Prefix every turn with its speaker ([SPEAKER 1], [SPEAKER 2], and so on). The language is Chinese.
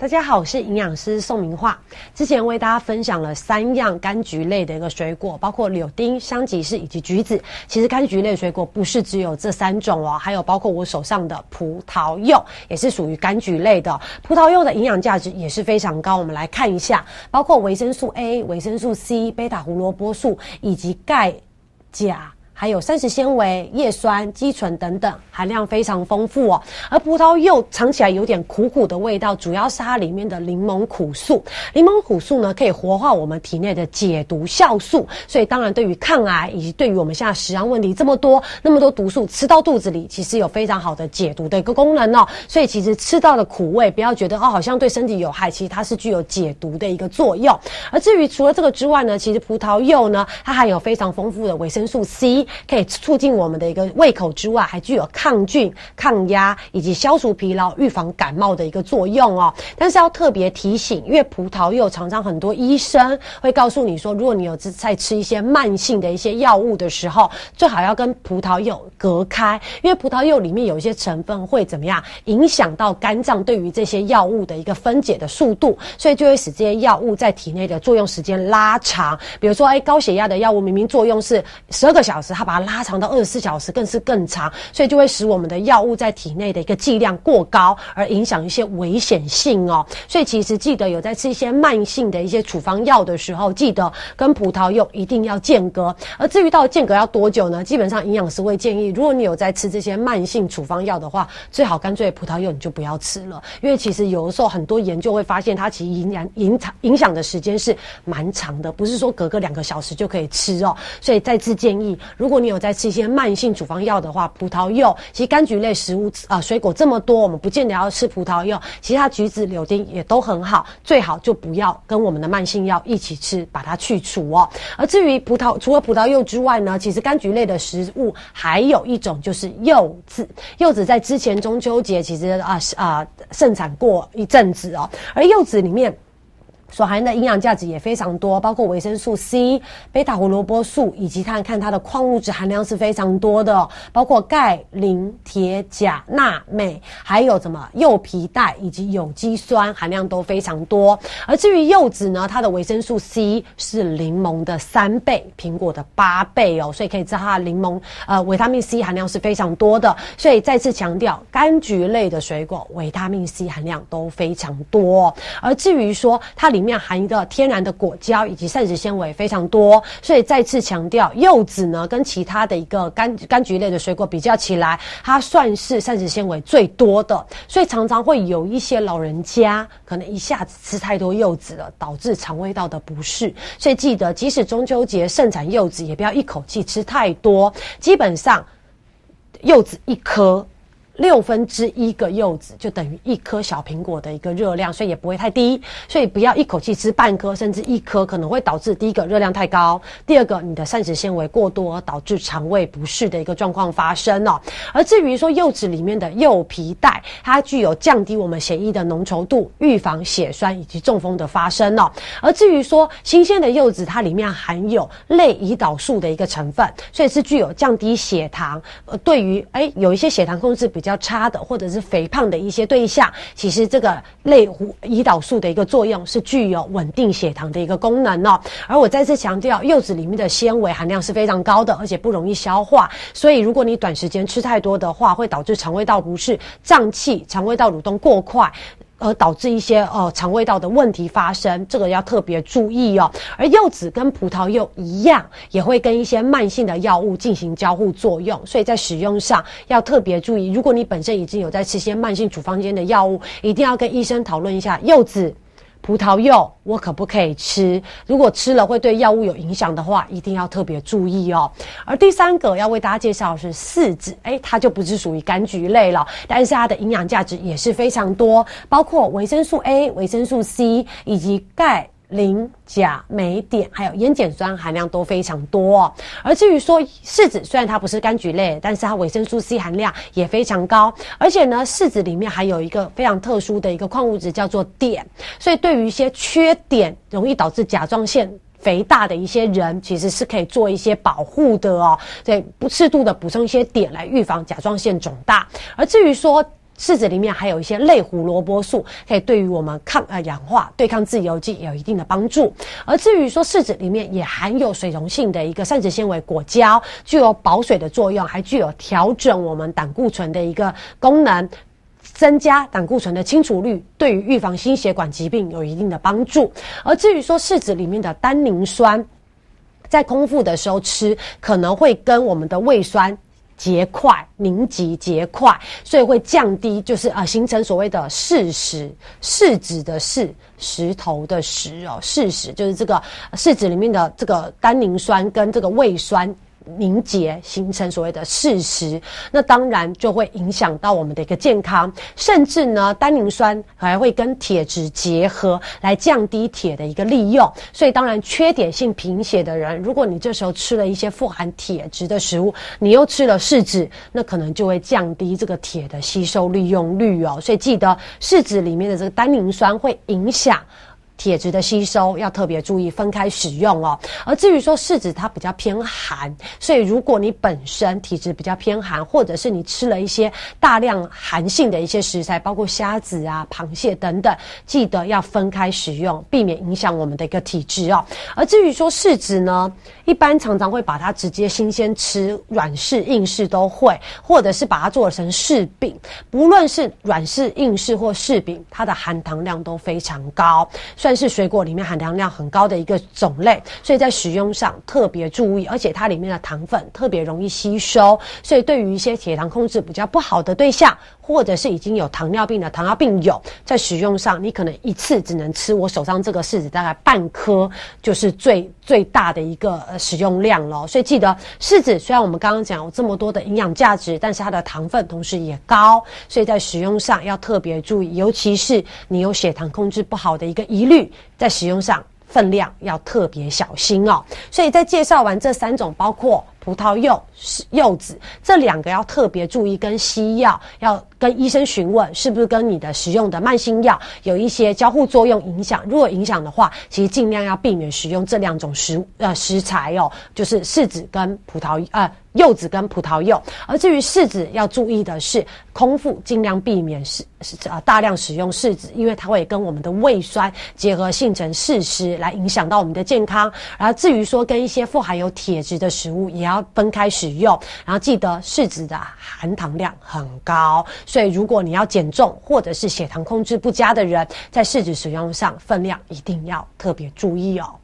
[SPEAKER 1] 大家好，我是营养师宋明化。之前为大家分享了三样柑橘类的一个水果，包括柳丁、香吉士以及橘子。其实柑橘类水果不是只有这三种哦，还有包括我手上的葡萄柚，也是属于柑橘类的。葡萄柚的营养价值也是非常高。我们来看一下，包括维生素 A、维生素 C、贝塔胡萝卜素以及钙、钾。还有膳食纤维、叶酸、肌醇等等，含量非常丰富哦。而葡萄柚尝起来有点苦苦的味道，主要是它里面的柠檬苦素。柠檬苦素呢，可以活化我们体内的解毒酵素，所以当然对于抗癌以及对于我们现在食安问题这么多那么多毒素吃到肚子里，其实有非常好的解毒的一个功能哦。所以其实吃到的苦味，不要觉得哦好像对身体有害，其实它是具有解毒的一个作用。而至于除了这个之外呢，其实葡萄柚呢，它含有非常丰富的维生素 C。可以促进我们的一个胃口之外，还具有抗菌、抗压以及消除疲劳、预防感冒的一个作用哦。但是要特别提醒，因为葡萄柚常常很多医生会告诉你说，如果你有在吃一些慢性的一些药物的时候，最好要跟葡萄柚隔开，因为葡萄柚里面有一些成分会怎么样影响到肝脏对于这些药物的一个分解的速度，所以就会使这些药物在体内的作用时间拉长。比如说，哎，高血压的药物明明作用是十二个小时，它把它拉。长到二十四小时，更是更长，所以就会使我们的药物在体内的一个剂量过高，而影响一些危险性哦。所以其实记得有在吃一些慢性的一些处方药的时候，记得跟葡萄柚一定要间隔。而至于到间隔要多久呢？基本上营养师会建议，如果你有在吃这些慢性处方药的话，最好干脆葡萄柚你就不要吃了，因为其实有的时候很多研究会发现，它其实影响影响影响的时间是蛮长的，不是说隔个两个小时就可以吃哦。所以再次建议，如如果你有在吃一些慢性处方药的话，葡萄柚其实柑橘类食物啊水果这么多，我们不见得要吃葡萄柚，其他橘子、柳丁也都很好，最好就不要跟我们的慢性药一起吃，把它去除哦。而至于葡萄，除了葡萄柚之外呢，其实柑橘类的食物还有一种就是柚子，柚子在之前中秋节其实啊啊盛产过一阵子哦，而柚子里面。所含的营养价值也非常多，包括维生素 C、贝塔胡萝卜素，以及看看它的矿物质含量是非常多的，包括钙、磷、铁、钾、钠、镁，还有什么柚皮带以及有机酸含量都非常多。而至于柚子呢，它的维生素 C 是柠檬的三倍，苹果的八倍哦，所以可以知道它的柠檬呃维他命 C 含量是非常多的。所以再次强调，柑橘类的水果维他命 C 含量都非常多。而至于说它里里面含一个天然的果胶以及膳食纤维非常多，所以再次强调，柚子呢跟其他的一个柑柑橘类的水果比较起来，它算是膳食纤维最多的，所以常常会有一些老人家可能一下子吃太多柚子了，导致肠胃道的不适。所以记得，即使中秋节盛产柚子，也不要一口气吃太多，基本上柚子一颗。六分之一个柚子就等于一颗小苹果的一个热量，所以也不会太低。所以不要一口气吃半颗，甚至一颗，可能会导致第一个热量太高，第二个你的膳食纤维过多，导致肠胃不适的一个状况发生哦。而至于说柚子里面的柚皮带，它具有降低我们血液的浓稠度，预防血栓以及中风的发生哦。而至于说新鲜的柚子，它里面含有类胰岛素的一个成分，所以是具有降低血糖。呃，对于哎有一些血糖控制比较较差的，或者是肥胖的一些对象，其实这个类胰岛素的一个作用是具有稳定血糖的一个功能哦。而我再次强调，柚子里面的纤维含量是非常高的，而且不容易消化，所以如果你短时间吃太多的话，会导致肠胃道不适、胀气、肠胃道蠕动过快。而导致一些呃肠胃道的问题发生，这个要特别注意哦。而柚子跟葡萄柚一样，也会跟一些慢性的药物进行交互作用，所以在使用上要特别注意。如果你本身已经有在吃些慢性处方间的药物，一定要跟医生讨论一下柚子。葡萄柚我可不可以吃？如果吃了会对药物有影响的话，一定要特别注意哦。而第三个要为大家介绍的是柿子，哎，它就不是属于柑橘类了，但是它的营养价值也是非常多，包括维生素 A、维生素 C 以及钙。磷、钾、镁、碘，还有烟碱酸含量都非常多。哦而至于说柿子，虽然它不是柑橘类，但是它维生素 C 含量也非常高。而且呢，柿子里面还有一个非常特殊的一个矿物质，叫做碘。所以对于一些缺碘、容易导致甲状腺肥大的一些人，其实是可以做一些保护的哦。对，不适度的补充一些碘来预防甲状腺肿大。而至于说，柿子里面还有一些类胡萝卜素，可以对于我们抗呃氧化、对抗自由基有一定的帮助。而至于说柿子里面也含有水溶性的一个膳食纤维果胶，具有保水的作用，还具有调整我们胆固醇的一个功能，增加胆固醇的清除率，对于预防心血管疾病有一定的帮助。而至于说柿子里面的单宁酸，在空腹的时候吃，可能会跟我们的胃酸。结块凝集结块，所以会降低，就是啊形成所谓的柿石，柿子的柿，石头的石哦，柿石就是这个柿子里面的这个单宁酸跟这个胃酸。凝结形成所谓的事实，那当然就会影响到我们的一个健康，甚至呢，单宁酸还会跟铁质结合来降低铁的一个利用。所以，当然缺铁性贫血的人，如果你这时候吃了一些富含铁质的食物，你又吃了柿子，那可能就会降低这个铁的吸收利用率哦。所以，记得柿子里面的这个单宁酸会影响。铁质的吸收要特别注意分开使用哦。而至于说柿子它比较偏寒，所以如果你本身体质比较偏寒，或者是你吃了一些大量寒性的一些食材，包括虾子啊、螃蟹等等，记得要分开使用，避免影响我们的一个体质哦。而至于说柿子呢，一般常常会把它直接新鲜吃，软柿、硬柿都会，或者是把它做成柿饼。不论是软柿、硬柿或柿饼，它的含糖量都非常高，所以。但是水果里面含糖量很高的一个种类，所以在使用上特别注意，而且它里面的糖分特别容易吸收，所以对于一些血糖控制比较不好的对象，或者是已经有糖尿病的糖尿病友，在使用上你可能一次只能吃我手上这个柿子大概半颗，就是最最大的一个呃使用量了。所以记得柿子虽然我们刚刚讲有这么多的营养价值，但是它的糖分同时也高，所以在使用上要特别注意，尤其是你有血糖控制不好的一个疑虑。在使用上分量要特别小心哦，所以在介绍完这三种，包括葡萄柚、柚子这两个要特别注意，跟西药要跟医生询问是不是跟你的使用的慢性药有一些交互作用影响。如果影响的话，其实尽量要避免使用这两种食呃食材哦，就是柿子跟葡萄呃。柚子跟葡萄柚，而至于柿子要注意的是，空腹尽量避免是是啊大量使用柿子，因为它会跟我们的胃酸结合形成柿石，来影响到我们的健康。然后至于说跟一些富含有铁质的食物，也要分开使用。然后记得柿子的含糖量很高，所以如果你要减重或者是血糖控制不佳的人，在柿子使用上分量一定要特别注意哦。